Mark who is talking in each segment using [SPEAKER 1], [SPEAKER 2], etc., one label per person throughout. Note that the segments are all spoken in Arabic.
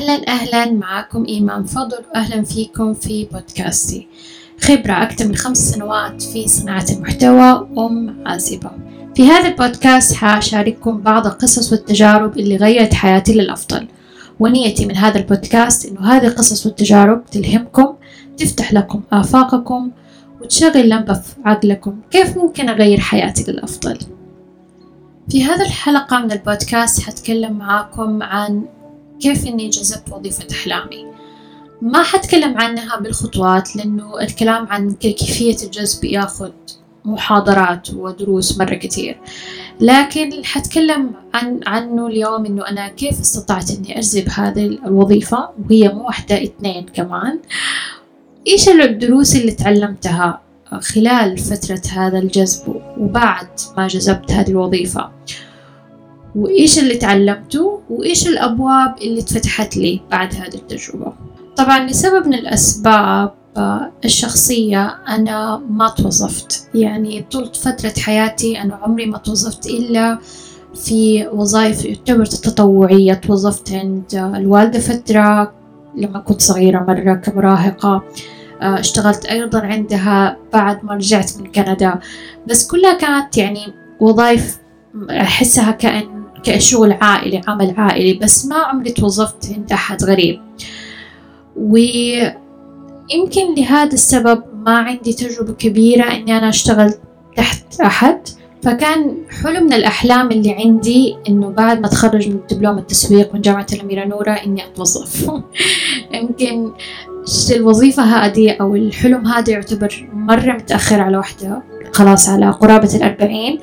[SPEAKER 1] أهلا أهلا. معكم إيمان فضل أهلا فيكم في بودكاستي. خبرة أكثر من خمس سنوات في صناعة المحتوى أم عازبة. في هذا البودكاست حأشارككم بعض القصص والتجارب اللي غيرت حياتي للأفضل. ونيتي من هذا البودكاست إنه هذه القصص والتجارب تلهمكم تفتح لكم آفاقكم وتشغل لمبة في عقلكم كيف ممكن أغير حياتي للأفضل. في هذه الحلقة من البودكاست حتكلم معاكم عن كيف إني جذبت وظيفة أحلامي؟ ما حتكلم عنها بالخطوات لأنه الكلام عن كيفية الجذب ياخد محاضرات ودروس مرة كتير. لكن حتكلم عن عنه اليوم إنه أنا كيف استطعت إني أجذب هذه الوظيفة وهي مو واحدة اثنين كمان. إيش الدروس اللي تعلمتها خلال فترة هذا الجذب وبعد ما جذبت هذه الوظيفة؟ وإيش اللي تعلمته وإيش الأبواب اللي اتفتحت لي بعد هذه التجربة. طبعا لسبب من الأسباب الشخصية أنا ما توظفت. يعني طول فترة حياتي أنا عمري ما توظفت إلا في وظائف تعتبر تطوعية. توظفت عند الوالدة فترة لما كنت صغيرة مرة كمراهقة. اشتغلت أيضا عندها بعد ما رجعت من كندا. بس كلها كانت يعني وظائف أحسها كأن كشغل عائلي عمل عائلي بس ما عمري توظفت عند أحد غريب. ويمكن لهذا السبب ما عندي تجربة كبيرة إني أنا أشتغل تحت أحد. فكان حلم من الأحلام اللي عندي إنه بعد ما أتخرج من دبلوم التسويق من جامعة الأميرة نورة إني أتوظف. يمكن الوظيفة هذه أو الحلم هذا يعتبر مرة متأخر على وحدة خلاص على قرابة الأربعين.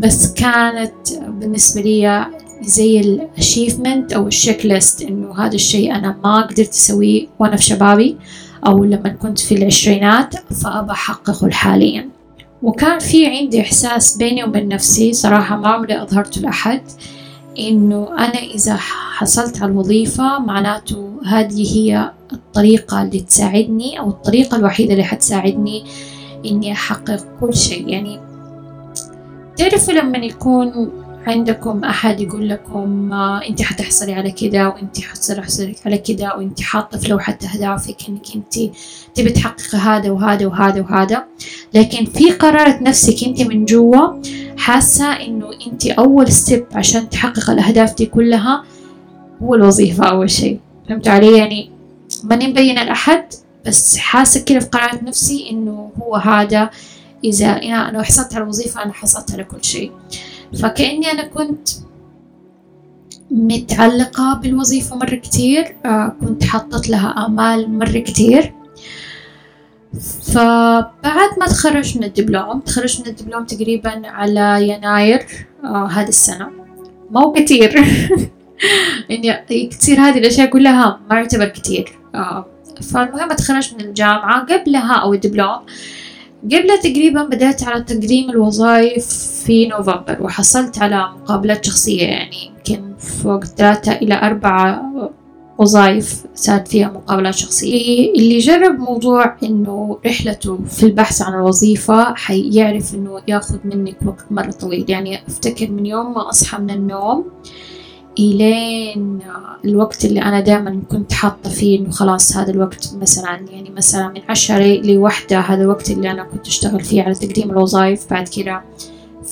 [SPEAKER 1] بس كانت بالنسبة لي زي الاشيفمنت أو الشيك ليست إنه هذا الشيء أنا ما قدرت أسويه وأنا في شبابي أو لما كنت في العشرينات فأبى أحققه حاليا. وكان في عندي إحساس بيني وبين نفسي صراحة ما عمري أظهرته لأحد إنه أنا إذا حصلت على الوظيفة معناته هذه هي الطريقة اللي تساعدني أو الطريقة الوحيدة اللي حتساعدني إني أحقق كل شيء. يعني تعرفوا لما يكون عندكم أحد يقول لكم آه أنت حتحصلي على كذا وأنت حتصلي على كذا وأنت حاطة في لوحة أهدافك إنك أنت تبي تحققي هذا وهذا وهذا وهذا. لكن في قرارة نفسك أنت من جوا حاسة إنه أنت أول ستيب عشان تحقق الأهداف دي كلها هو الوظيفة أول شيء. فهمتوا علي؟ يعني ماني مبينة لأحد بس حاسة كده في قرارة نفسي إنه هو هذا إذا أنا حصلت على الوظيفة أنا حصلت على كل شيء. فكأني أنا كنت متعلقة بالوظيفة مرة كتير آه كنت حطت لها آمال مرة كتير. فبعد ما تخرجت من الدبلوم تخرجت من الدبلوم تقريبا على يناير آه هذه السنة. مو كتير. يعني كتير هذه الأشياء كلها ما يعتبر كتير. آه فالمهم تخرجت من الجامعة قبلها أو الدبلوم قبل تقريبا بدأت على تقديم الوظائف في نوفمبر وحصلت على مقابلات شخصية يعني يمكن فوق ثلاثة إلى أربعة وظائف صار فيها مقابلات شخصية. اللي جرب موضوع إنه رحلته في البحث عن الوظيفة حيعرف إنه ياخذ منك وقت مرة طويل. يعني أفتكر من يوم ما أصحى من النوم إلين الوقت اللي أنا دائما كنت حاطة فيه إنه خلاص هذا الوقت مثلا يعني مثلا من عشرة لوحدة هذا الوقت اللي أنا كنت أشتغل فيه على تقديم الوظائف بعد كده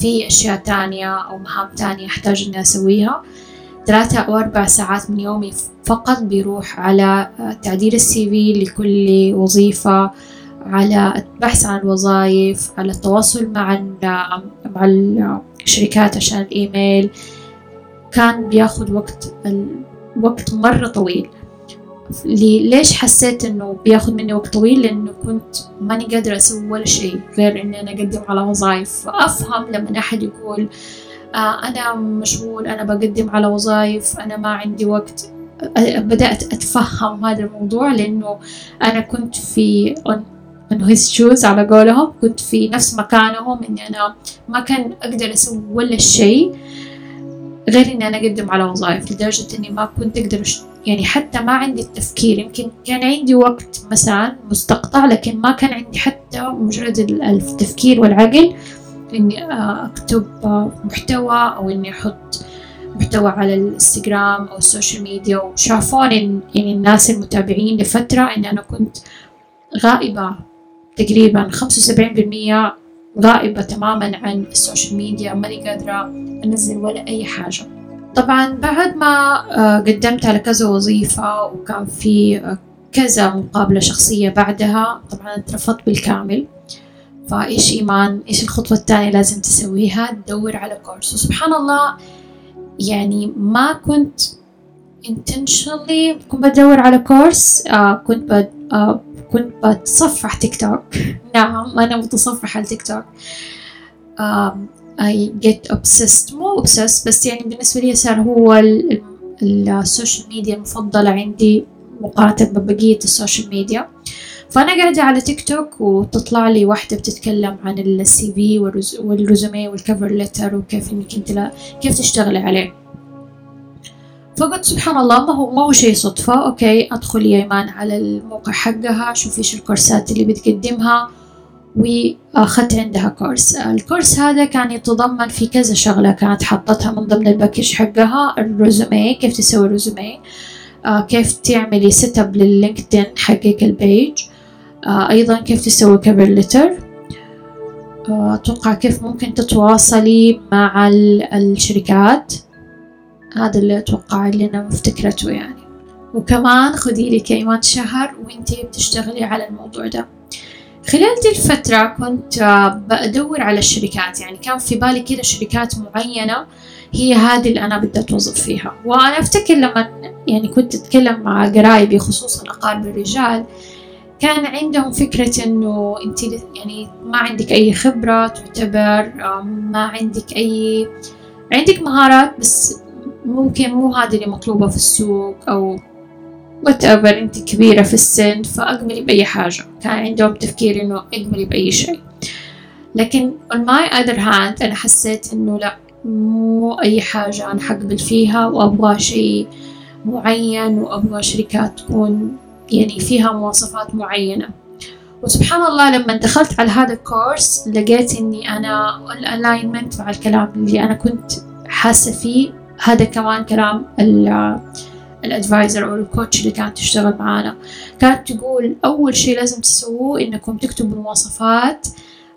[SPEAKER 1] في أشياء تانية أو مهام تانية أحتاج إني أسويها. ثلاثة أو أربع ساعات من يومي فقط بيروح على تعديل السي في لكل وظيفة على البحث عن الوظائف على التواصل مع مع الشركات عشان الإيميل. كان بياخد وقت وقت مرة طويل. ليش حسيت إنه بياخد مني وقت طويل؟ لأنه كنت ماني قادرة أسوي ولا شيء غير إني أنا أقدم على وظائف. افهم لما أحد يقول آه أنا مشغول أنا بقدم على وظائف أنا ما عندي وقت. بدأت أتفهم هذا الموضوع لأنه أنا كنت في on his shoes على قولهم كنت في نفس مكانهم إني أنا ما كان أقدر أسوي ولا شيء. غير إني أنا أقدم على وظائف لدرجة إني ما كنت أقدر يعني حتى ما عندي التفكير يمكن كان عندي وقت مثلا مستقطع لكن ما كان عندي حتى مجرد التفكير والعقل إني أكتب محتوى أو إني أحط محتوى على الإنستغرام أو السوشيال ميديا وشافوني يعني الناس المتابعين لفترة إن أنا كنت غائبة تقريبا خمسة وسبعين بالمية غائبة تماما عن السوشيال ميديا ماني قادرة أنزل ولا أي حاجة. طبعا بعد ما آه، قدمت على كذا وظيفة وكان في آه، كذا مقابلة شخصية بعدها طبعا اترفضت بالكامل. فإيش إيمان؟ إيش الخطوة الثانية لازم تسويها؟ تدور على كورس وسبحان الله يعني ما كنت intentionally كنت بدور على كورس آه كنت كنت بتصفح تيك توك نعم. أنا متصفحة على تيك توك آه I get obsessed. مو obsessed بس يعني بالنسبة لي صار هو السوشيال ميديا المفضلة عندي مقارنة ببقية السوشيال ميديا. فأنا قاعدة على تيك توك وتطلع لي واحدة بتتكلم عن الـ CV وال resume وال cover letter وكيف إنك أنت كيف تشتغلي عليه. فقلت سبحان الله ما هو ما هو شيء صدفة أوكي أدخل يا إيمان على الموقع حقها شوف إيش الكورسات اللي بتقدمها وأخذت عندها كورس. الكورس هذا كان يتضمن في كذا شغلة كانت حطتها من ضمن ال package حقها ال resume كيف تسوي resume آه كيف تعملي set up لل LinkedIn حقك ال page آه أيضا كيف تسوي cover letter آه أتوقع كيف ممكن تتواصلي مع الشركات. هذا اللي أتوقع اللي أنا مفتكرته يعني. وكمان خدي لك إيمان شهر وانتي بتشتغلي على الموضوع ده. خلال دي الفترة كنت بدور على الشركات يعني. كان في بالي كده شركات معينة هي هذه اللي أنا بدي أتوظف فيها. وأنا أفتكر لما يعني كنت أتكلم مع قرايبي خصوصا أقارب الرجال كان عندهم فكرة إنه أنت يعني ما عندك أي خبرة تعتبر ما عندك أي عندك مهارات بس ممكن مو هذه اللي مطلوبة في السوق أو whatever أنت كبيرة في السن فاقبلي بأي حاجة. كان عندهم تفكير إنه اقبلي بأي شيء. لكن on my other hand أنا حسيت إنه لأ مو أي حاجة أنا حقبل فيها وأبغى شيء معين وأبغى شركات تكون يعني فيها مواصفات معينة. وسبحان الله لما دخلت على هذا الكورس لقيت إني أنا ال alignment مع الكلام اللي أنا كنت حاسة فيه. هذا كمان كلام ال advisor أو ال coach اللي كانت تشتغل معانا. كانت تقول أول شيء لازم تسووه إنكم تكتبوا مواصفات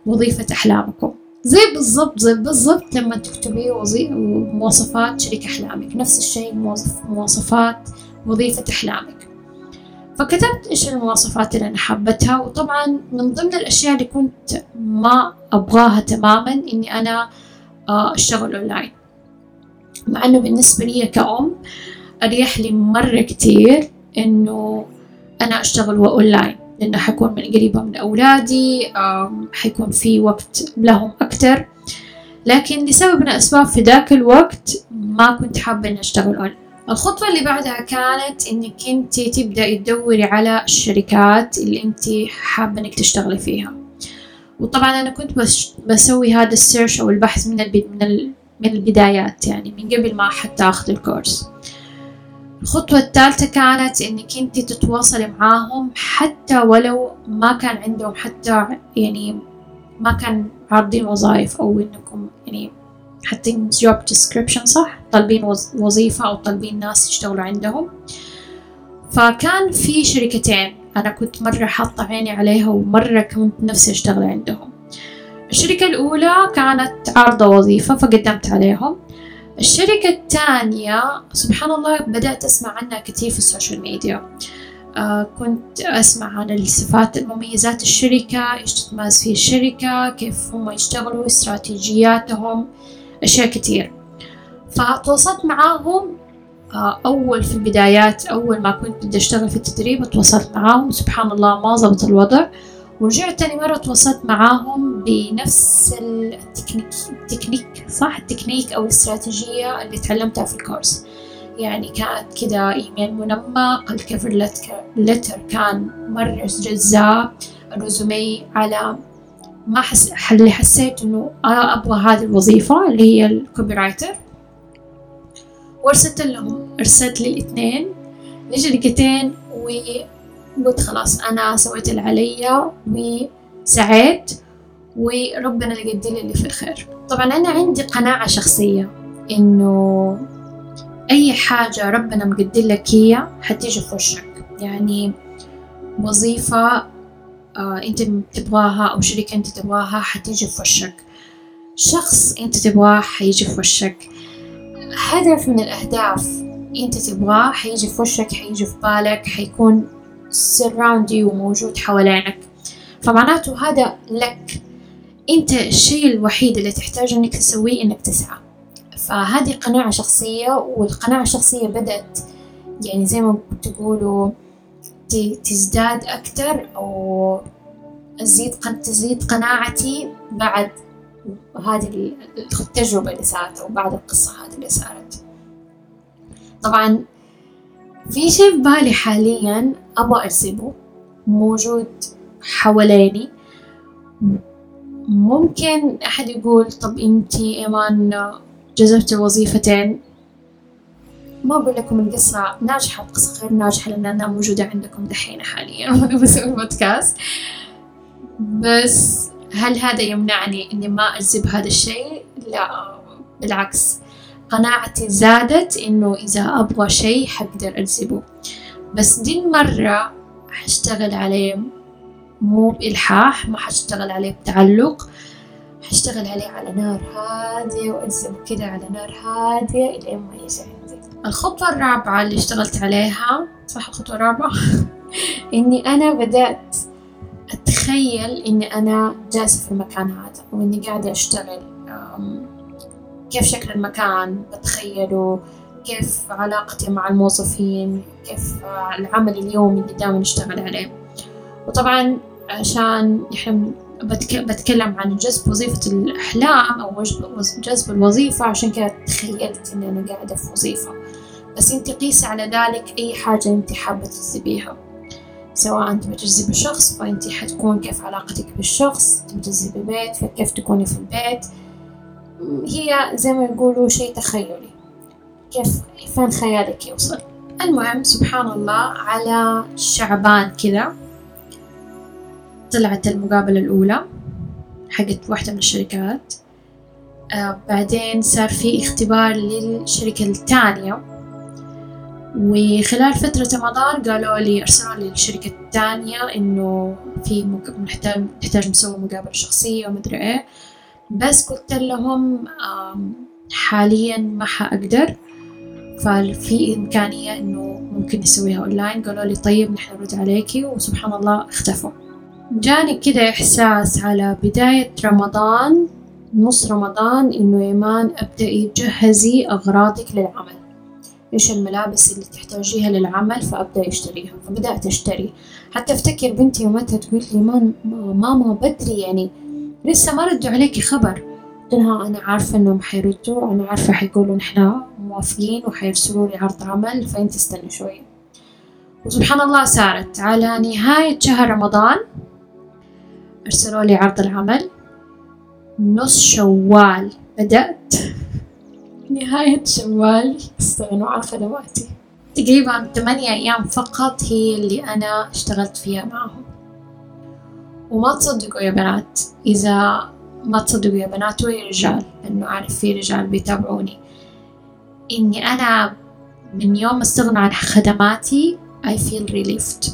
[SPEAKER 1] وظيفة أحلامكم. زي بالضبط زي بالضبط لما تكتبي مواصفات شريك أحلامك. نفس الشيء مواصفات وظيفة أحلامك. فكتبت إيش المواصفات اللي أنا حابتها وطبعا من ضمن الأشياء اللي كنت ما أبغاها تماما إني أنا آه، أشتغل اونلاين مع إنه بالنسبة لي كأم أريح لي مرة كتير إنه أنا أشتغل أونلاين لأنه حكون من قريبة من أولادي حيكون في وقت لهم أكتر. لكن لسبب من الأسباب في ذاك الوقت ما كنت حابة إني أشتغل أونلاين الخطوة اللي بعدها كانت إنك أنت تبدأي تدوري على الشركات اللي أنت حابة إنك تشتغلي فيها. وطبعا أنا كنت بسوي هذا ال search أو البحث من من من البدايات يعني من قبل ما حتى أخذ الكورس. الخطوة الثالثة كانت إنك أنت تتواصلي معاهم حتى ولو ما كان عندهم حتى يعني ما كان عارضين وظائف أو إنكم يعني حاطين job description صح؟ طالبين وظيفة أو طالبين ناس يشتغلوا عندهم. فكان في شركتين أنا كنت مرة حاطة عيني عليها ومرة كنت نفسي أشتغل عندهم. الشركة الأولى كانت عارضة وظيفة فقدمت عليهم. الشركة الثانية سبحان الله بدأت أسمع عنها كثير في السوشيال ميديا. آه كنت أسمع عن الصفات المميزات الشركة إيش تتميز فيه الشركة كيف هم يشتغلوا استراتيجياتهم أشياء كثير. فتواصلت معاهم آه أول في البدايات أول ما كنت بدي أشتغل في التدريب تواصلت معاهم. سبحان الله ما زبط الوضع ورجعت تاني مرة تواصلت معاهم بنفس ال technique ال technique صح؟ التكنيك أو الاستراتيجية اللي تعلمتها في الكورس. يعني كانت كده إيميل منمق ال cover letter كان مرة جذاب ال resume على ما حس... اللي حسيت إنه أنا أبغى هذه الوظيفة اللي هي ال copywriter وأرسلت لهم أرسلت للاثنين لشركتين قلت خلاص أنا سويت اللي علي وسعيت وربنا اللي يقدر لي اللي في الخير. طبعا أنا عندي قناعة شخصية إنه أي حاجة ربنا مقدر لك هي حتيجي في وشك. يعني وظيفة آه أنت تبغاها أو شركة أنت تبغاها حتيجي في وشك. شخص أنت تبغاه حيجي في وشك. هدف من الأهداف أنت تبغاه حيجي في وشك حيجي في بالك حيكون surround you وموجود حوالينك. فمعناته هذا لك. أنت الشيء الوحيد اللي تحتاج إنك تسويه إنك تسعى. فهذه قناعة شخصية والقناعة الشخصية بدأت يعني زي ما تقولوا تزداد أكتر أو تزيد تزيد قناعتي بعد هذه التجربة اللي صارت أو بعد القصة هذه اللي صارت. طبعا في شيء في بالي حاليا أبغى أرسمه موجود حواليني. ممكن أحد يقول طب أنتي إيمان جذبتي وظيفتين؟ ما أقول لكم القصة ناجحة القصة غير ناجحة لأن أنا موجودة عندكم دحين حاليا وأنا بسوي بودكاست بس هل هذا يمنعني إني ما أجذب هذا الشيء؟ لا بالعكس. قناعتي زادت إنه إذا أبغى شيء حقدر أجذبه بس دي المرة حشتغل عليه مو بإلحاح ما حشتغل عليه بتعلق حشتغل عليه على نار هادية وأجذبه كده على نار هادية إلين ما يجي عندي. الخطوة الرابعة اللي اشتغلت عليها صح الخطوة الرابعة؟ إني أنا بدأت أتخيل إني أنا جالسة في المكان هذا وإني قاعدة أشتغل كيف شكل المكان بتخيله؟ كيف علاقتي مع الموظفين كيف العمل اليومي اللي دائما نشتغل عليه. وطبعا عشان نحن بتكلم عن جذب وظيفة الأحلام أو جذب الوظيفة عشان كده تخيلت إني أنا قاعدة في وظيفة. بس أنت قيسي على ذلك أي حاجة أنت حابة تجذبيها. سواء أنت بتجذبي شخص فأنت حتكون كيف علاقتك بالشخص بتجذبي بيت فكيف تكوني في البيت. هي زي ما يقولوا شيء تخيلي. كيف فين خيالك يوصل؟ المهم سبحان الله على شعبان كذا طلعت المقابلة الأولى حقت واحدة من الشركات. آه بعدين صار في اختبار للشركة الثانية. وخلال فترة رمضان قالوا لي أرسلوا لي الشركة الثانية إنه في محتاج نحتاج نسوي مقابلة شخصية ومدري إيه. بس قلت لهم حاليا ما حأقدر. ففي إمكانية إنه ممكن نسويها أونلاين قالوا لي طيب نحن نرد عليكي. وسبحان الله اختفوا. جاني كده إحساس على بداية رمضان نص رمضان إنه إيمان أبدأي تجهزي أغراضك للعمل. إيش الملابس اللي تحتاجيها للعمل فأبدأ أشتريها. فبدأت أشتري. حتى أفتكر بنتي يومتها تقول لي ماما بدري يعني لسه ما ردوا عليكي خبر. قلت لها أنا عارفة إنهم حيردوا أنا عارفة حيقولوا نحنا موافقين وحيرسلوا لي عرض عمل فأنت استني شوية وسبحان الله صارت على نهاية شهر رمضان أرسلوا لي عرض العمل. نص شوال بدأت. نهاية شوال. استغنوا عن خدماتي تقريبا ثمانية أيام فقط هي اللي أنا اشتغلت فيها معهم. وما تصدقوا يا بنات إذا ما تصدقوا يا بنات ويا رجال؟ لأنه أعرف في رجال بيتابعوني. إني أنا من يوم استغنوا عن خدماتي I feel relieved.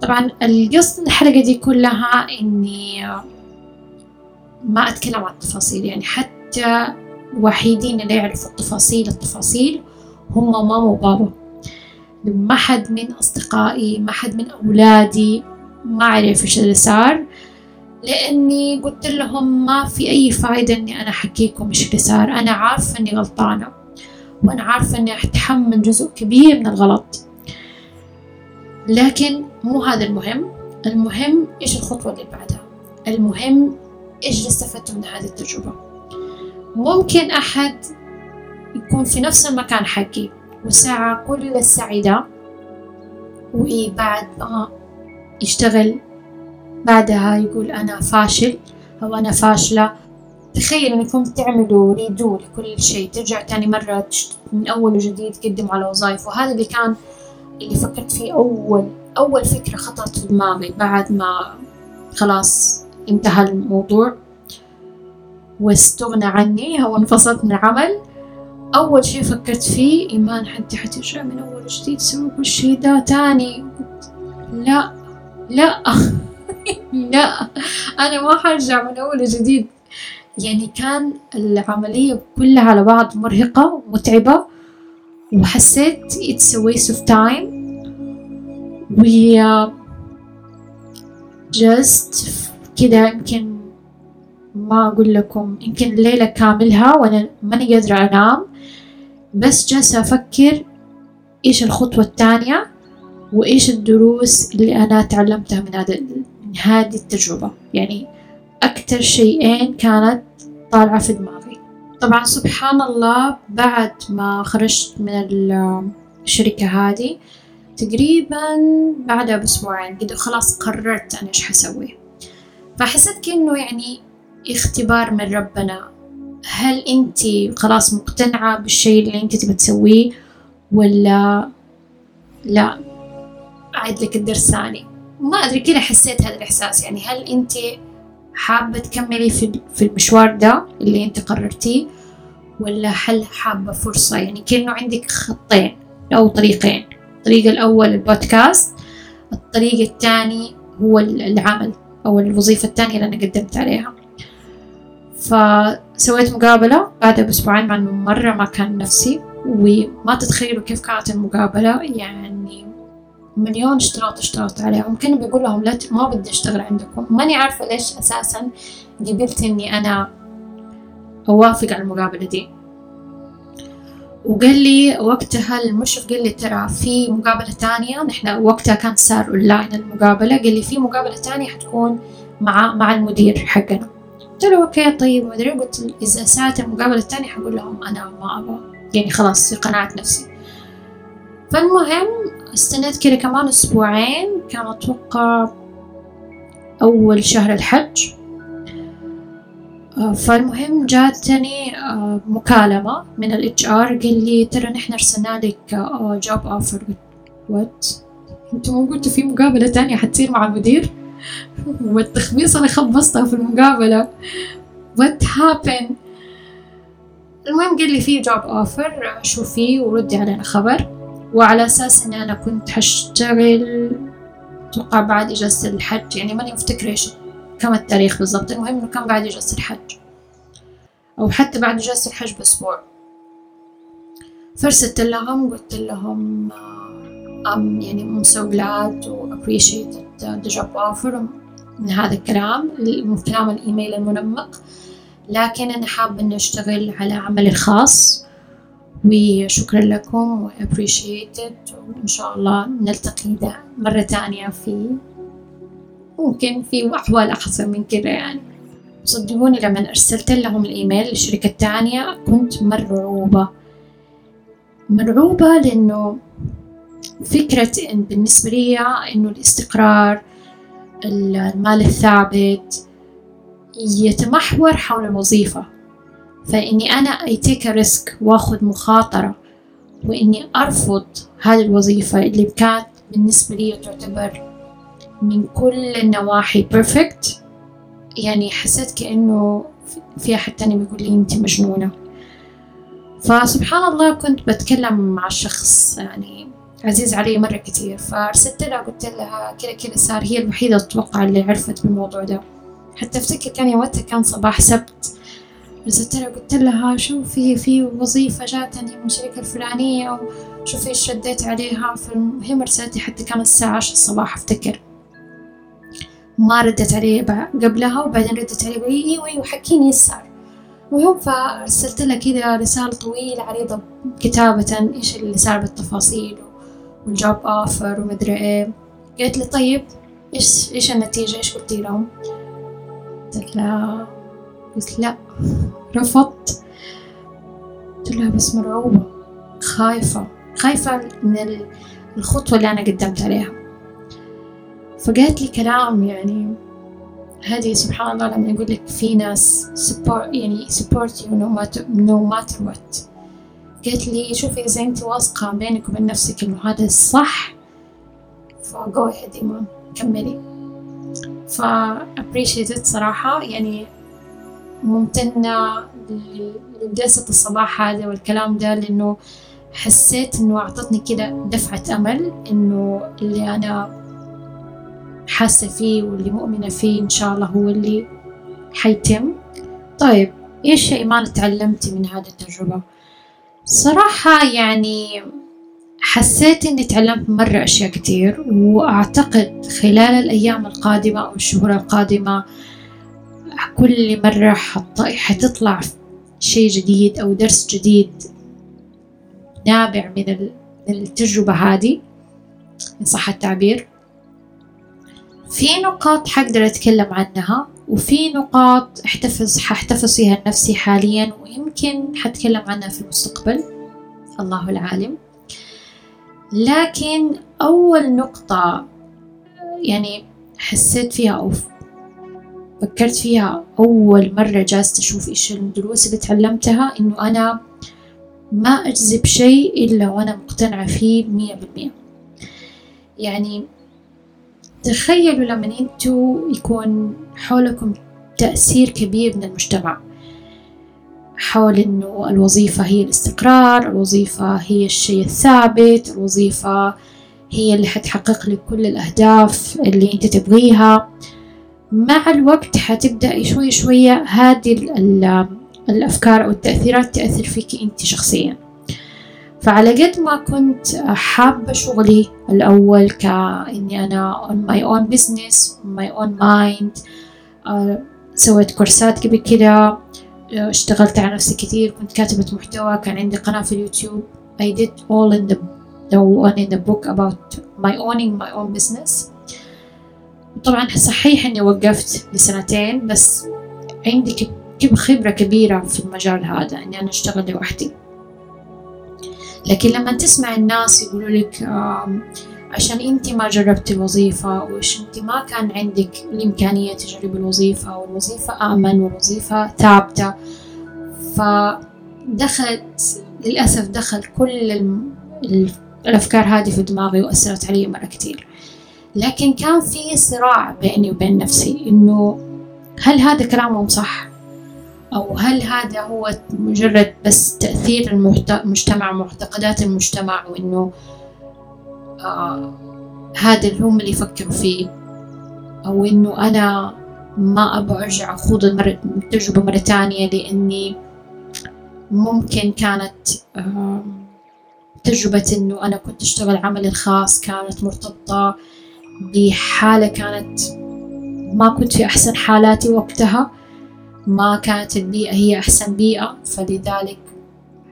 [SPEAKER 1] طبعا القصد الحلقة دي كلها إني ما أتكلم عن التفاصيل. يعني حتى الوحيدين اللي يعرفوا التفاصيل التفاصيل هم ماما وبابا ما حد من أصدقائي ما حد من أولادي ما أعرف إيش اللي صار. لأني قلت لهم ما في أي فايدة إني أنا أحكيكم إيش اللي صار. أنا عارفة إني غلطانة وأنا عارفة إني أتحمل جزء كبير من الغلط. لكن مو هذا المهم. المهم إيش الخطوة اللي بعدها؟ المهم إيش اللي من هذه التجربة؟ ممكن أحد يكون في نفس المكان حقي وسعى كل السعي ده وبعد ما يشتغل بعدها يقول أنا فاشل أو أنا فاشلة. تخيل إنكم تعملوا ريدو لكل شيء ترجع تاني مرة من أول وجديد تقدم على وظائف. وهذا اللي كان اللي فكرت فيه أول أول فكرة خطرت في دماغي بعد ما خلاص انتهى الموضوع. واستغنى عني أو انفصلت من العمل. أول شي فكرت فيه إيمان حتى حترجع من أول وجديد تسوي كل شي ده تاني. لا لا. لا أنا ما حرجع من أول وجديد. يعني كان العملية كلها على بعض مرهقة ومتعبة وحسيت it's a waste of time. و just كده يمكن ما أقول لكم يمكن ليلة كاملها وأنا ماني قادرة أنام. بس جالسة أفكر إيش الخطوة التانية وإيش الدروس اللي أنا تعلمتها من هذا هذه التجربة. يعني أكتر شيئين كانت طالعة في دماغي. طبعا سبحان الله بعد ما خرجت من الشركة هذه تقريبا بعدها بأسبوعين قد خلاص قررت أنا إيش حسوي. فحسيت كأنه يعني اختبار من ربنا. هل أنت خلاص مقتنعة بالشيء اللي أنت تبي تسويه ولا لا؟ أعيد لك الدرس ثاني. ما أدري كذا حسيت هذا الإحساس. يعني هل أنت حابة تكملي في في المشوار ده اللي أنت قررتيه ولا هل حابة فرصة؟ يعني كأنه عندك خطين أو طريقين. الطريق الأول البودكاست الطريق الثاني هو العمل أو الوظيفة الثانية اللي أنا قدمت عليها. فسويت مقابلة بعدها بأسبوعين مع مرة ما كان نفسي وما تتخيلوا كيف كانت المقابلة. يعني مليون اشتراط اشترطت عليهم كانوا بيقول لهم لا ما بدي أشتغل عندكم. ماني عارفة ليش أساسا قبلت إني أنا أوافق على المقابلة دي. وقال لي وقتها المشرف قال لي ترى في مقابلة تانية. نحن وقتها كان صار اونلاين المقابلة. قال لي في مقابلة تانية حتكون مع مع المدير حقنا. قلت له okay طيب مدري قلت إذا ساعة المقابلة التانية حقول لهم أنا ما أبغى. يعني خلاص قنعت نفسي. فالمهم استنيت كده كمان أسبوعين. كان أتوقع أول شهر الحج. آه، فالمهم جاتني آه، مكالمة من ال HR قال لي ترى نحن أرسلنا لك job offer what أنتوا مو قلتوا في مقابلة تانية حتصير مع المدير. والتخبيص اللي خبصتها في المقابلة. what happened المهم قال لي في job offer شوفي وردي علينا خبر. وعلى أساس اني أنا كنت حشتغل أتوقع بعد إجازة الحج. يعني ماني مفتكرة إيش كم التاريخ بالضبط. المهم إنه كان بعد إجازة الحج. أو حتى بعد إجازة الحج بأسبوع. فرسلت لهم قلت لهم I'm يعني I'm so glad the job offer. من هذا الكلام من كلام الإيميل المنمق. لكن أنا حابة إني أشتغل على عملي الخاص. وشكرا لكم و وإن شاء الله نلتقي مرة تانية في ممكن في أحوال أحسن من كذا يعني. صدقوني لما أرسلت لهم الإيميل للشركة التانية كنت مرعوبة. مرعوبة لأنه فكرة إن بالنسبة لي إنه الاستقرار المال الثابت يتمحور حول الوظيفة. فإني أنا أي take risk وأخذ مخاطرة. وإني أرفض هذه الوظيفة اللي كانت بالنسبة لي تعتبر من كل النواحي perfect يعني حسيت كأنه في أحد تاني بيقول لي أنت مجنونة. فسبحان الله كنت بتكلم مع شخص يعني عزيز علي مرة كتير. فأرسلت لها قلت لها كذا كذا صار هي الوحيدة أتوقع اللي عرفت بالموضوع ده. حتى أفتكر كان يومتها كان صباح سبت. رسلت لها قلت لها شوفي في وظيفة جاتني من الشركة الفلانية وشوفي إيش رديت عليها. فالمهم رسالتي حتى كانت الساعة عشرة الصباح أفتكر. ما ردت علي قبلها وبعدين ردت علي قولي أيوه أيوه حكيني إيش صار. المهم فأرسلت لها كذا رسالة طويلة عريضة كتابة إيش اللي صار بالتفاصيل والجوب اوفر ومدري إيه. قالت لي طيب إيش إيش النتيجة؟ إيش قلتي لهم؟ قلت لها قلت لا. رفضت. قلت لها بس مرعوبة خايفة خايفة من الخطوة اللي أنا قدمت عليها. فقالت لي كلام يعني هذه سبحان الله لما يقول لك في ناس support يعني support you no matter, no matter what. قالت لي شوفي إذا أنت واثقة بينك وبين نفسك إنه هذا الصح فجو ahead إيمان كملي. ف appreciated صراحة. يعني ممتنة لجلسة الصباح هذا والكلام ده لأنه حسيت إنه أعطتني كده دفعة أمل إنه اللي أنا حاسة فيه واللي مؤمنة فيه إن شاء الله هو اللي حيتم طيب إيش إيمان تعلمتي من هذه التجربة؟ صراحة يعني حسيت إني تعلمت مرة أشياء كتير وأعتقد خلال الأيام القادمة أو الشهور القادمة كل مرة حتطلع شيء جديد أو درس جديد نابع من التجربة هذه إن صح التعبير. في نقاط حقدر أتكلم عنها وفي نقاط احتفظ حاحتفظ فيها لنفسي حاليا ويمكن حتكلم عنها في المستقبل. الله العالم. لكن أول نقطة يعني حسيت فيها أو فكرت فيها أول مرة جالسة أشوف إيش الدروس اللي تعلمتها إنه أنا ما أجذب شيء إلا وأنا مقتنعة فيه مية بالمية. يعني تخيلوا لما أنتوا يكون حولكم تأثير كبير من المجتمع. حول إنه الوظيفة هي الاستقرار الوظيفة هي الشيء الثابت الوظيفة هي اللي حتحقق لك كل الأهداف اللي أنت تبغيها. مع الوقت حتبدأ شوي شوية هذه الأفكار أو التأثيرات تأثر فيك أنت شخصيا. فعلى قد ما كنت حابة شغلي الأول كإني أنا on my own business on my own mind آه، سويت كورسات قبل كده اشتغلت على نفسي كثير كنت كاتبة محتوى كان عندي قناة في اليوتيوب. I did all in the the one in the book about my owning my own business. طبعا صحيح إني وقفت لسنتين بس عندي خبرة كبيرة في المجال هذا إني أنا أشتغل لوحدي. لكن لما تسمع الناس يقولوا لك عشان أنت ما جربتي الوظيفة وش أنت ما كان عندك الإمكانية تجربي الوظيفة والوظيفة آمن والوظيفة ثابتة. فدخلت للأسف دخل كل الأفكار هذه في دماغي وأثرت علي مرة كتير. لكن كان في صراع بيني وبين نفسي إنه هل هذا كلامهم صح؟ أو هل هذا هو مجرد بس تأثير المجتمع معتقدات المجتمع وإنه آه هذا اللي هم اللي يفكروا فيه؟ أو إنه أنا ما أبغى أرجع أخوض التجربة مرة تانية لأني ممكن كانت آه تجربة إنه أنا كنت أشتغل عملي الخاص كانت مرتبطة بحالة كانت ما كنت في أحسن حالاتي وقتها ما كانت البيئة هي أحسن بيئة فلذلك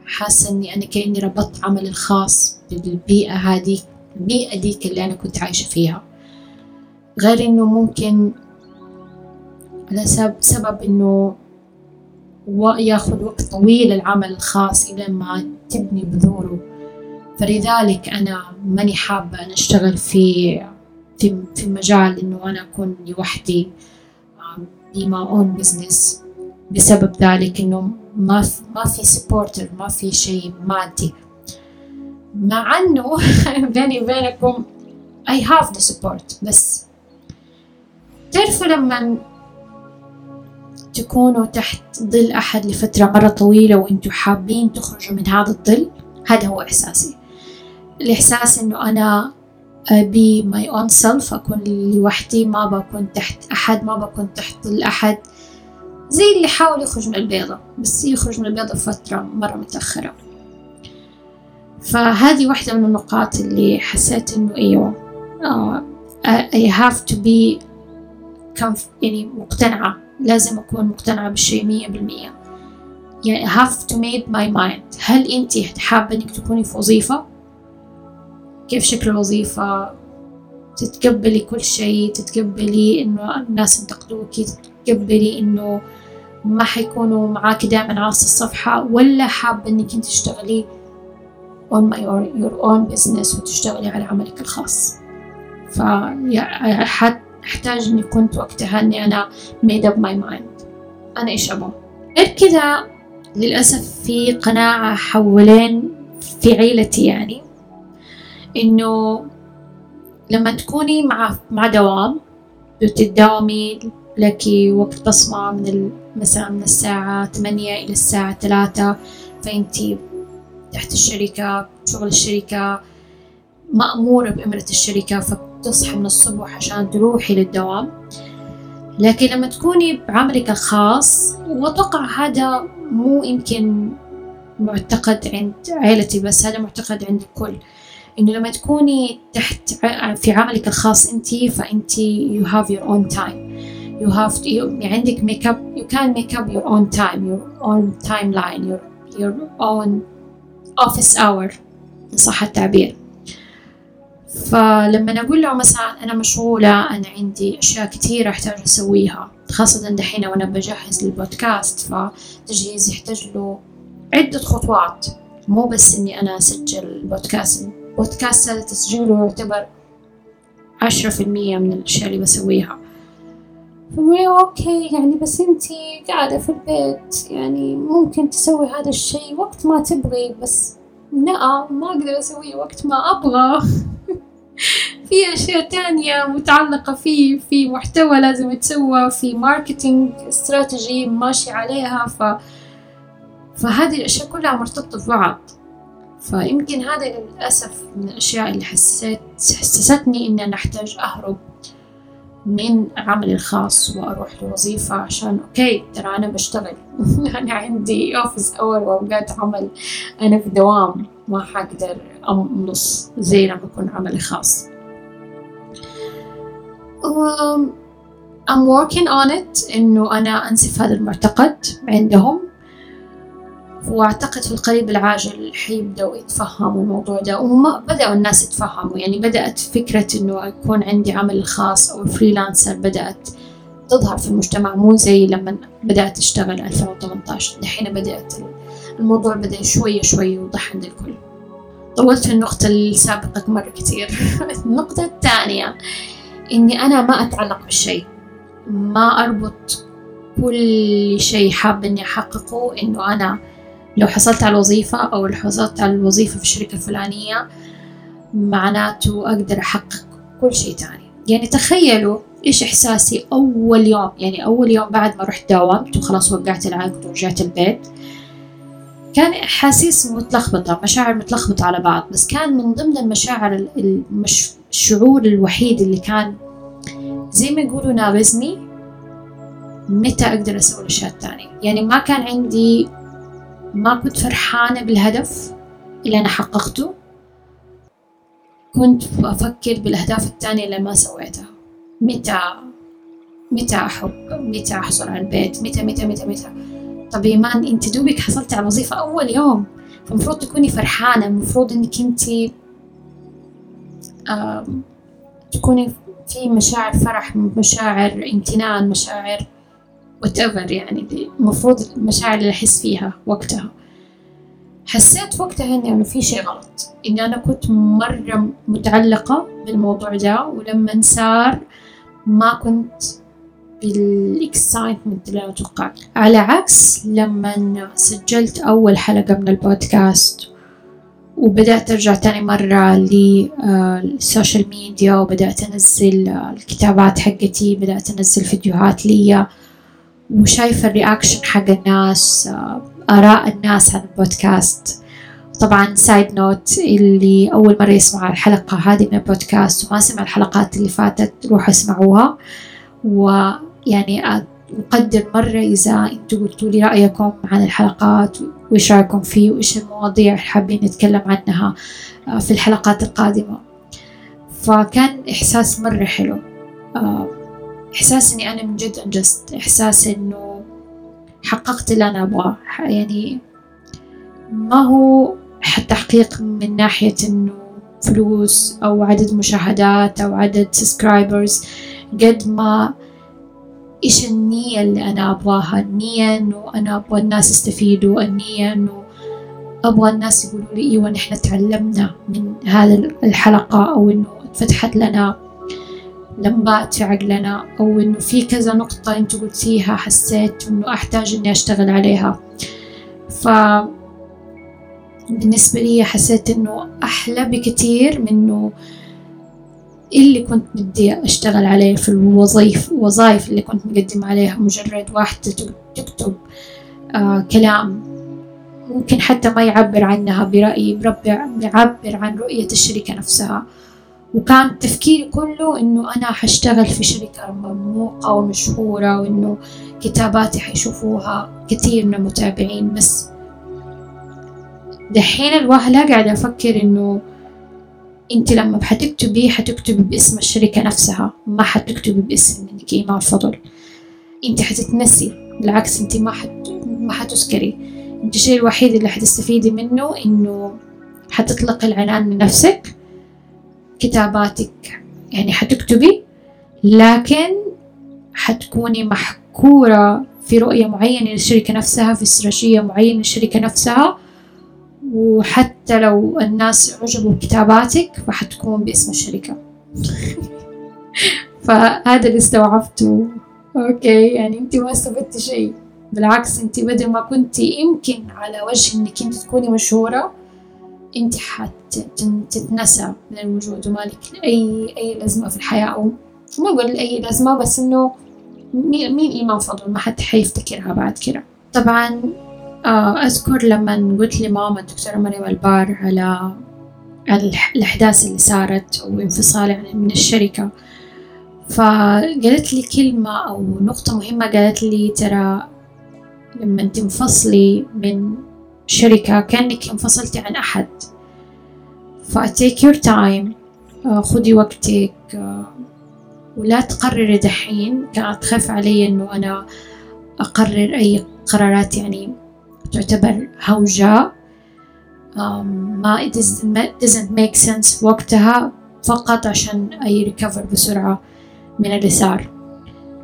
[SPEAKER 1] حاسة إني أنا كأني ربطت عملي الخاص بالبيئة هذه البيئة ديك اللي أنا كنت عايشة فيها. غير إنه ممكن على سبب إنه ياخذ وقت طويل العمل الخاص إلى ما تبني بذوره. فلذلك أنا ماني حابة أن أشتغل في في في مجال إنه أنا أكون لوحدي by my own business بسبب ذلك إنه ما في ما في supporter ما في شيء مادي. مع إنه بيني وبينكم I have the support بس تعرفوا لما تكونوا تحت ظل أحد لفترة مرة طويلة وإنتوا حابين تخرجوا من هذا الظل هذا هو إحساسي. الإحساس إنه أنا be my own self أكون لوحدي ما بكون تحت أحد ما بكون تحت الأحد. زي اللي حاول يخرج من البيضة بس يخرج من البيضة فترة مرة متأخرة. فهذه واحدة من النقاط اللي حسيت إنه أيوة uh, I have to be يعني مقتنعة. لازم أكون مقتنعة بالشيء مية بالمية. يعني have to make my mind. هل أنت حابة إنك تكوني في وظيفة؟ كيف شكل الوظيفة تتقبلي كل شيء تتقبلي إنه الناس ينتقدوكي تتقبلي إنه ما حيكونوا معاك دائما عاص الصفحة ولا حابة إنك أنت تشتغلي on my or your own business وتشتغلي على عملك الخاص. فأحتاج إني كنت وقتها إني أنا made up my mind. أنا إيش أبغى؟ غير كذا للأسف في قناعة حولين في عيلتي يعني. إنه لما تكوني مع مع دوام بتداومي لك وقت بصمة من مثلا من الساعة ثمانية إلى الساعة ثلاثة فأنت تحت الشركة شغل الشركة مأمورة بإمرة الشركة فبتصحي من الصبح عشان تروحي للدوام. لكن لما تكوني بعملك الخاص وأتوقع هذا مو يمكن معتقد عند عائلتي بس هذا معتقد عند الكل. إنه لما تكوني تحت في عملك الخاص أنت فأنت your own time. You have to, you, عندك make up you can make up your own time your own timeline your your own office hour. إن صح التعبير. فلما أقول له مثلا أنا مشغولة أنا عندي أشياء كثيرة أحتاج أسويها خاصة دحين وأنا بجهز للبودكاست فتجهيز يحتاج له عدة خطوات. مو بس إني أنا أسجل البودكاست. البودكاست هذا تسجيله يعتبر عشرة في المية من الأشياء اللي بسويها. فقولي أوكي يعني بس أنتي قاعدة في البيت يعني ممكن تسوي هذا الشي وقت ما تبغي بس لا ما أقدر أسويه وقت ما أبغى. في أشياء تانية متعلقة فيه في محتوى لازم يتسوى في marketing strategy ماشي عليها ف فهذه الأشياء كلها مرتبطة ببعض. فيمكن هذا للأسف من الأشياء اللي حسيت حسستني إني أنا أحتاج أهرب من عملي الخاص وأروح لوظيفة عشان أوكي ترى أنا بشتغل. أنا عندي office hour وأوقات عمل. أنا في دوام ما حقدر أمانع زي لما أكون عملي خاص. Um, I'm working on it إنه أنا أنسف هذا المعتقد عندهم. وأعتقد في القريب العاجل حيبدأوا يتفهموا الموضوع ده وما بدأوا الناس يتفهموا. يعني بدأت فكرة إنه يكون عندي عمل خاص أو freelancer بدأت تظهر في المجتمع مو زي لما بدأت أشتغل 2018 دحين بدأت الموضوع بدأ شوية شوية يوضح عند الكل. طولت في النقطة السابقة مرة كتير النقطة الثانية إني أنا ما أتعلق بالشيء. ما أربط كل شيء حاب إني أحققه إنه أنا لو حصلت على الوظيفة أو لو حصلت على الوظيفة في الشركة الفلانية معناته أقدر أحقق كل شيء تاني. يعني تخيلوا إيش إحساسي أول يوم. يعني أول يوم بعد ما رحت داومت وخلاص وقعت العقد ورجعت البيت. كان أحاسيس متلخبطة مشاعر متلخبطة على بعض بس كان من ضمن المشاعر المش... الشعور الوحيد اللي كان زي ما يقولوا ناغزني متى أقدر أسوي الأشياء التانية. يعني ما كان عندي ما كنت فرحانة بالهدف اللي أنا حققته. كنت أفكر بالأهداف التانية اللي ما سويتها. متى؟ متى أحب؟ متى أحصل على البيت؟ متى؟ متى؟ متى؟ متى؟ طب إيمان أنت دوبك حصلت على وظيفة أول يوم. فالمفروض تكوني فرحانة. المفروض إنك أنت تكوني في مشاعر فرح مشاعر امتنان مشاعر whatever يعني المفروض المشاعر اللي أحس فيها وقتها. حسيت وقتها إنه يعني في شيء غلط إني أنا كنت مرة متعلقة بالموضوع ده ولما صار ما كنت بال excitement اللي أنا توقعت على عكس لما سجلت أول حلقة من البودكاست وبدأت أرجع تاني مرة لل social media وبدأت أنزل الكتابات حقتي بدأت أنزل فيديوهات لي وشايفة ال reaction حق الناس آراء الناس عن البودكاست. طبعا side note اللي أول مرة يسمع الحلقة هذه من البودكاست وما سمع الحلقات اللي فاتت روحوا اسمعوها. ويعني أقدر مرة إذا أنتوا قلتوا لي رأيكم عن الحلقات وإيش رأيكم فيه وإيش المواضيع اللي حابين نتكلم عنها في الحلقات القادمة. فكان إحساس مرة حلو. إحساس إني أنا من جد أنجزت إحساس إنه حققت اللي أنا أبغاه. يعني ما هو تحقيق من ناحية إنه فلوس أو عدد مشاهدات أو عدد سبسكرايبرز قد ما إيش النية اللي أنا أبغاها؟ النية إنه أنا أبغى الناس يستفيدوا النية إنه أبغى الناس يقولوا لي إيوة نحن تعلمنا من هذه الحلقة أو إنه فتحت لنا لمبات في عقلنا. أو إنه في كذا نقطة أنت قلتيها حسيت إنه أحتاج إني أشتغل عليها. ف بالنسبة لي حسيت إنه أحلى بكتير من إنه اللي كنت بدي أشتغل عليه في الوظيف وظائف اللي كنت مقدم عليها. مجرد واحدة تكتب آه كلام. ممكن حتى ما يعبر عنها برأيي يعبر عن رؤية الشركة نفسها. وكان تفكيري كله إنه أنا حشتغل في شركة مرموقة ومشهورة وإنه كتاباتي حيشوفوها كثير من المتابعين بس دحين الوهلة قاعدة أفكر إنه أنت لما حتكتبي حتكتبي باسم الشركة نفسها ما حتكتبي باسم إنك إيمان فضل أنت حتتنسي بالعكس أنت ما حت ما حتذكري. أنت الشيء الوحيد اللي حتستفيدي منه إنه حتطلقي العنان من نفسك. كتاباتك. يعني حتكتبي لكن حتكوني محكورة في رؤية معينة للشركة نفسها في استراتيجية معينة للشركة نفسها. وحتى لو الناس عجبوا بكتاباتك فحتكون باسم الشركة. فهذا اللي استوعبته. أوكي يعني أنت ما استفدتي شيء. بالعكس أنت بدل ما كنت يمكن على وجه إنك أنت تكوني مشهورة أنت حتتنسى من الوجود. ومالك أي أي لازمة في الحياة. أو ما أقول أي لازمة بس إنه مين إيمان فضل؟ ما حد حيفتكرها بعد كده. طبعا آه، أذكر لما قلت لماما الدكتورة مريم البار على الأحداث اللي صارت وانفصالي من الشركة. فقالت لي كلمة أو نقطة مهمة قالت لي ترى لما تنفصلي من شركة كأنك انفصلتي عن أحد. ف take your time خدي وقتك. آه، ولا تقرري دحين. كانت تخاف علي إنه أنا أقرر أي قرارات يعني تعتبر هوجة. ما it doesn't make sense وقتها فقط عشان أي ريكفر بسرعة من اللي صار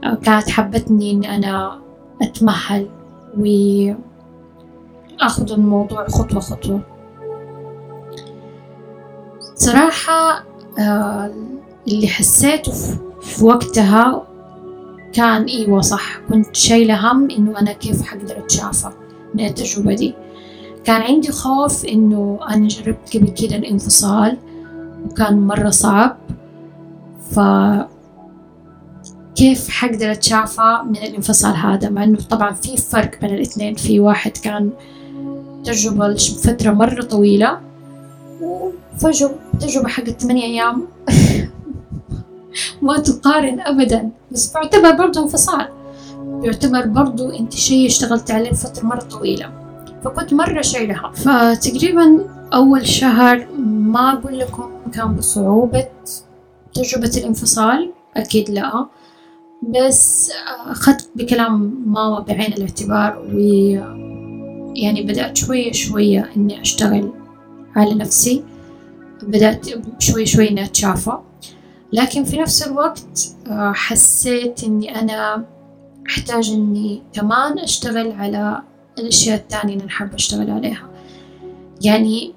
[SPEAKER 1] كانت حبتني إني أنا أتمهل. وأخذ الموضوع خطوة خطوة. صراحة آه، اللي حسيته في وقتها كان إيوة صح. كنت شايلة هم إنه أنا كيف حقدر أتشافى من التجربة دي. كان عندي خوف إنه أنا جربت قبل كده الانفصال وكان مرة صعب. ف كيف حقدر أتشافى من الانفصال هذا؟ مع إنه طبعا في فرق بين الاثنين. في واحد كان تجربة لفترة مرة طويلة. وفجأة تجربة حقت ثمانية أيام. ما تقارن أبدا. بس بعتبر برضه انفصال. يعتبر برضو أنت شيء اشتغلت عليه فترة مرة طويلة. فكنت مرة شايلها. فتقريبا أول شهر ما أقول لكم كان بصعوبة تجربة الانفصال. أكيد لا. بس أخذت بكلام ماما بعين الاعتبار و يعني بدأت شوية شوية إني أشتغل على نفسي. بدأت شوي شوي إني أتشافى. لكن في نفس الوقت حسيت إني أنا أحتاج إني كمان أشتغل على الأشياء التانية اللي أحب أشتغل عليها. يعني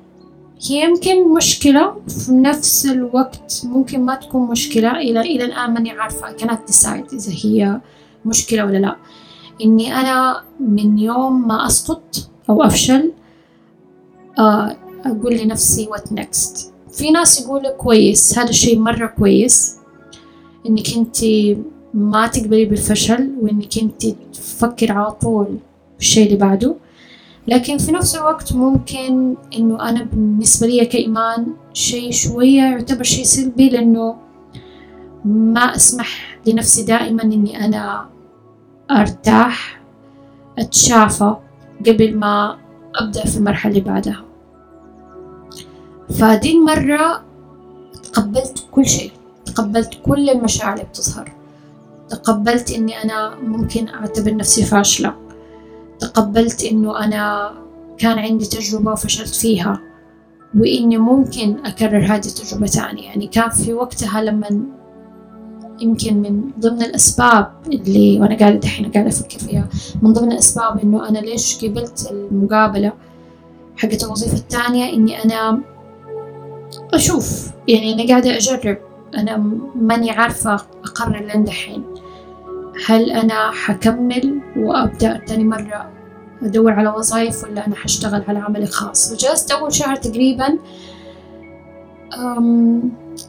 [SPEAKER 1] هي يمكن مشكلة في نفس الوقت ممكن ما تكون مشكلة. إلى إلى الآن ماني عارفة كانت ديسايد إذا هي مشكلة ولا لا. إني أنا من يوم ما أسقط أو أفشل آه، أقول لنفسي what next في ناس يقولوا كويس هذا الشيء مرة كويس إنك أنتي ما تقبلي بالفشل وإنك أنت تفكر على طول الشيء اللي بعده. لكن في نفس الوقت ممكن إنه أنا بالنسبة لي كإيمان شيء شوية يعتبر شيء سلبي لأنه ما أسمح لنفسي دائما إني أنا أرتاح أتشافى قبل ما أبدأ في المرحلة اللي بعدها. فدي المرة تقبلت كل شيء تقبلت كل المشاعر اللي بتظهر. تقبلت إني أنا ممكن أعتبر نفسي فاشلة. تقبلت إنه أنا كان عندي تجربة وفشلت فيها وإني ممكن أكرر هذه التجربة تاني. يعني كان في وقتها لما يمكن من ضمن الأسباب اللي وأنا قاعدة دحين قاعدة أفكر فيها من ضمن الأسباب إنه أنا ليش قبلت المقابلة حقت الوظيفة الثانية إني أنا أشوف يعني أنا قاعدة أجرب أنا ماني عارفة أقرر لين دحين. هل أنا حكمل وأبدأ تاني مرة أدور على وظائف ولا أنا حشتغل على عملي الخاص فجلست أول شهر تقريبا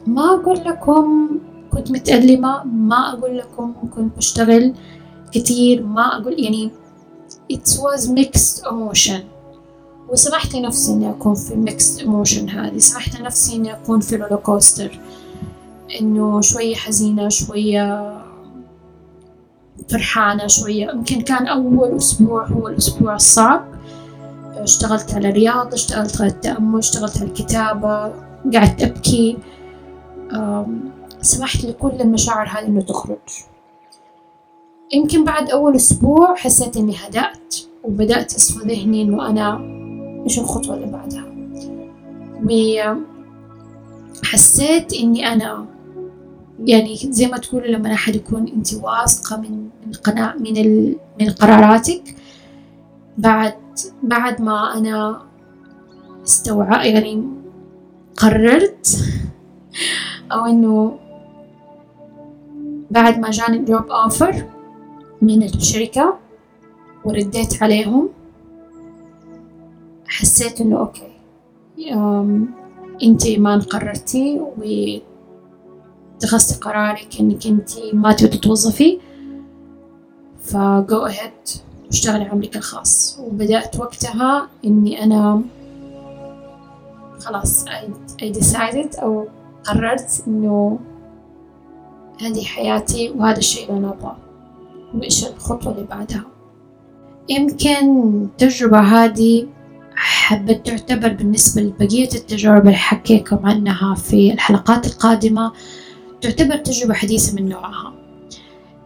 [SPEAKER 1] ما أقول لكم كنت متألمة ما أقول لكم كنت بشتغل كتير ما أقول يعني it was mixed emotion. وسمحت لنفسي إني أكون في mixed emotion هذه. سمحت لنفسي إني أكون في رولر إنه شوية حزينة شوية فرحانة شوية. يمكن كان أول أسبوع هو الأسبوع الصعب. اشتغلت على الرياضة اشتغلت على التأمل اشتغلت على الكتابة قعدت أبكي. سمحت لكل المشاعر هذه إنه تخرج. يمكن بعد أول أسبوع حسيت إني هدأت وبدأت أصفى ذهني إنه أنا إيش الخطوة اللي بعدها. وحسيت إني أنا يعني زي ما تقول لما أحد يكون أنت واثقة من من قناع من ال... من قراراتك بعد بعد ما أنا استوعب يعني قررت أو إنه بعد ما جاني جوب أوفر من الشركة ورديت عليهم حسيت إنه أوكي. أنت ما قررتي واتخذتي قرارك إنك أنت ما تبي تتوظفي فجو أهيد واشتغلي عملك الخاص. وبدأت وقتها إني أنا خلاص I, decided أو قررت إنه هذه حياتي وهذا الشيء اللي أنا أبغاه وإيش الخطوة اللي بعدها؟ يمكن التجربة هذه حبت تعتبر بالنسبة لبقية التجارب اللي حكيكم عنها في الحلقات القادمة تعتبر تجربة حديثة من نوعها.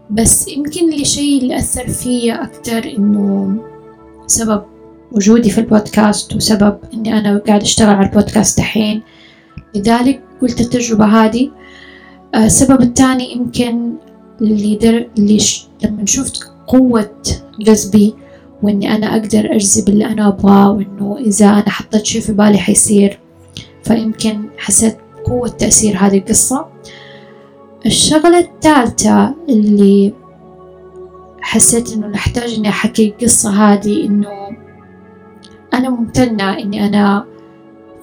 [SPEAKER 1] بس يمكن الشيء اللي أثر فيا أكتر إنه سبب وجودي في البودكاست وسبب إني أنا قاعد أشتغل على البودكاست دحين لذلك قلت التجربة هذه السبب الثاني يمكن اللي, در... اللي ش... لما شفت قوة جذبي وإني أنا أقدر أجذب اللي أنا أبغاه وإنه إذا أنا حطيت شي في بالي حيصير فيمكن حسيت قوة تأثير هذه القصة. الشغلة الثالثة اللي حسيت إنه نحتاج إني أحكي القصة هذه إنه أنا ممتنة إني أنا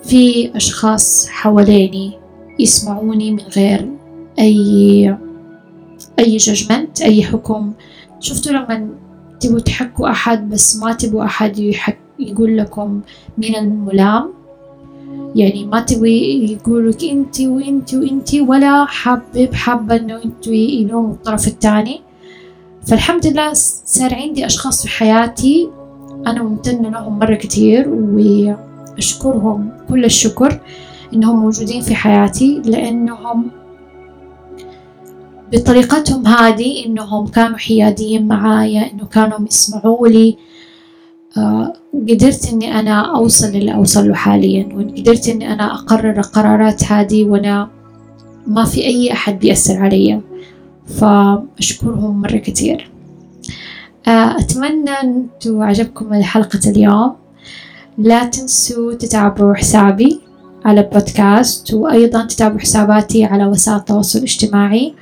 [SPEAKER 1] في أشخاص حواليني يسمعوني من غير أي أي ججمنت أي حكم. شفتوا لما تبوا تحكوا أحد بس ما تبوا أحد يحك يقول لكم مين الملام؟ يعني ما تبي يقولك أنت وأنت وأنت ولا حابب حابة إنه أنت يلوموا الطرف الثاني. فالحمد لله صار عندي أشخاص في حياتي. أنا ممتنة لهم مرة كتير وأشكرهم كل الشكر إنهم موجودين في حياتي لأنهم بطريقتهم هذه إنهم كانوا حياديين معايا إنه كانوا يسمعوا لي. آه قدرت إني أنا أوصل للي أوصل له حاليا وقدرت إني أنا أقرر القرارات هذه وأنا ما في أي أحد بيأثر علي. فأشكرهم مرة كتير آه أتمنى أنتوا عجبكم حلقة اليوم. لا تنسوا تتابعوا حسابي على البودكاست وأيضا تتابعوا حساباتي على وسائل التواصل الاجتماعي.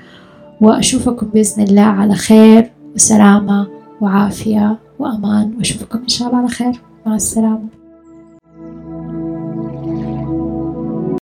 [SPEAKER 1] وأشوفكم بإذن الله على خير وسلامة وعافية وأمان. وأشوفكم إن شاء الله على خير. مع السلامة.